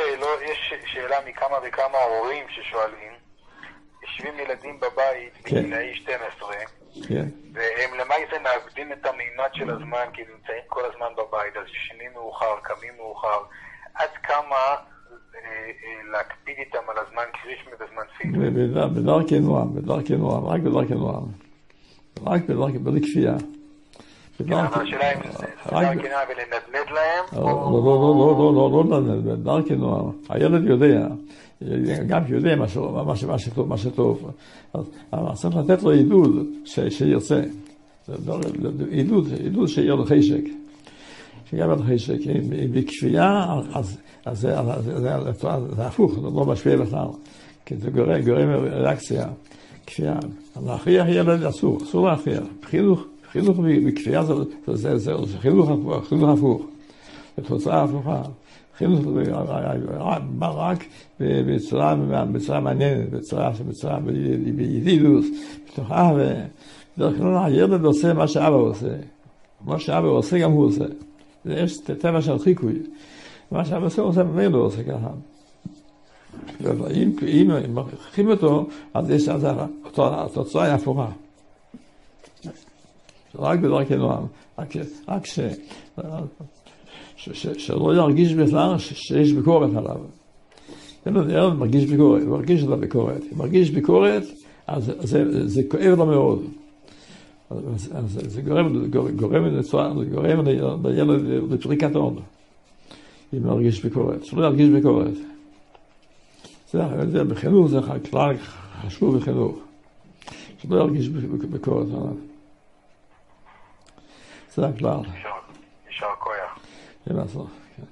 שאלות, יש שאלה מכמה וכמה הורים ששואלים, יושבים ילדים בבית כן. בגילאי 12, כן. והם למעשה מאבדים את המימד של הזמן, כי הם נמצאים כל הזמן בבית, אז ישנים מאוחר, קמים מאוחר. עד כמה אה, אה, להקפיד איתם על הזמן קרישמי בזמן תפילה? בדר- בדרכי נועם, בדרכי נועם, רק בדרכי נועם. רק בדרכי, בלי כפייה. כן, אבל הילד יודע, גם יודע מה שטוב. אז צריך לתת לו עידוד שירצה. לא- עידוד, עידוד שיהיה לו חשק. שיהיה לו חשק. אם בכפייה, אז זה הפוך, זה לא משפיע בכלל. כי זה גורם ריאקציה. כפייה. להכריח ילד אסור, אסור להכריח. חינוך חינוך בכפייה זה- זה זה- זה חינוך הפוך, חינוך הפוך. זו תוצאה הפוכה. חינוך זה בא רק בצורה מעניינת, בצורה בצורה בידידות, בתוכה, ובדרך כלל הילד עושה מה שאבא עושה. מה שאבא עושה גם הוא עושה. יש טבע של חיקוי. מה שאבא עושה, הוא עושה ממילא עושה ככה. אם מכריחים אותו, אז יש התוצאה היא הפוכה. רק בדרכי נועם, רק, רק ש, ש, ש, שלא ירגיש בכלל ש, שיש ביקורת עליו. ילד ילד מרגיש ביקורת, הוא מרגיש את הביקורת. אם מרגיש ביקורת, אז זה, זה כואב לו מאוד. אז, אז זה גורם, גורם, גורם, לילד לפריקת עון, אם מרגיש ביקורת. שלא ירגיש ביקורת. זה, זה בחינוך זה כלל חשוב בחינוך. שלא ירגיש ביקורת עליו. זה הכלל. יישר כוח. כן.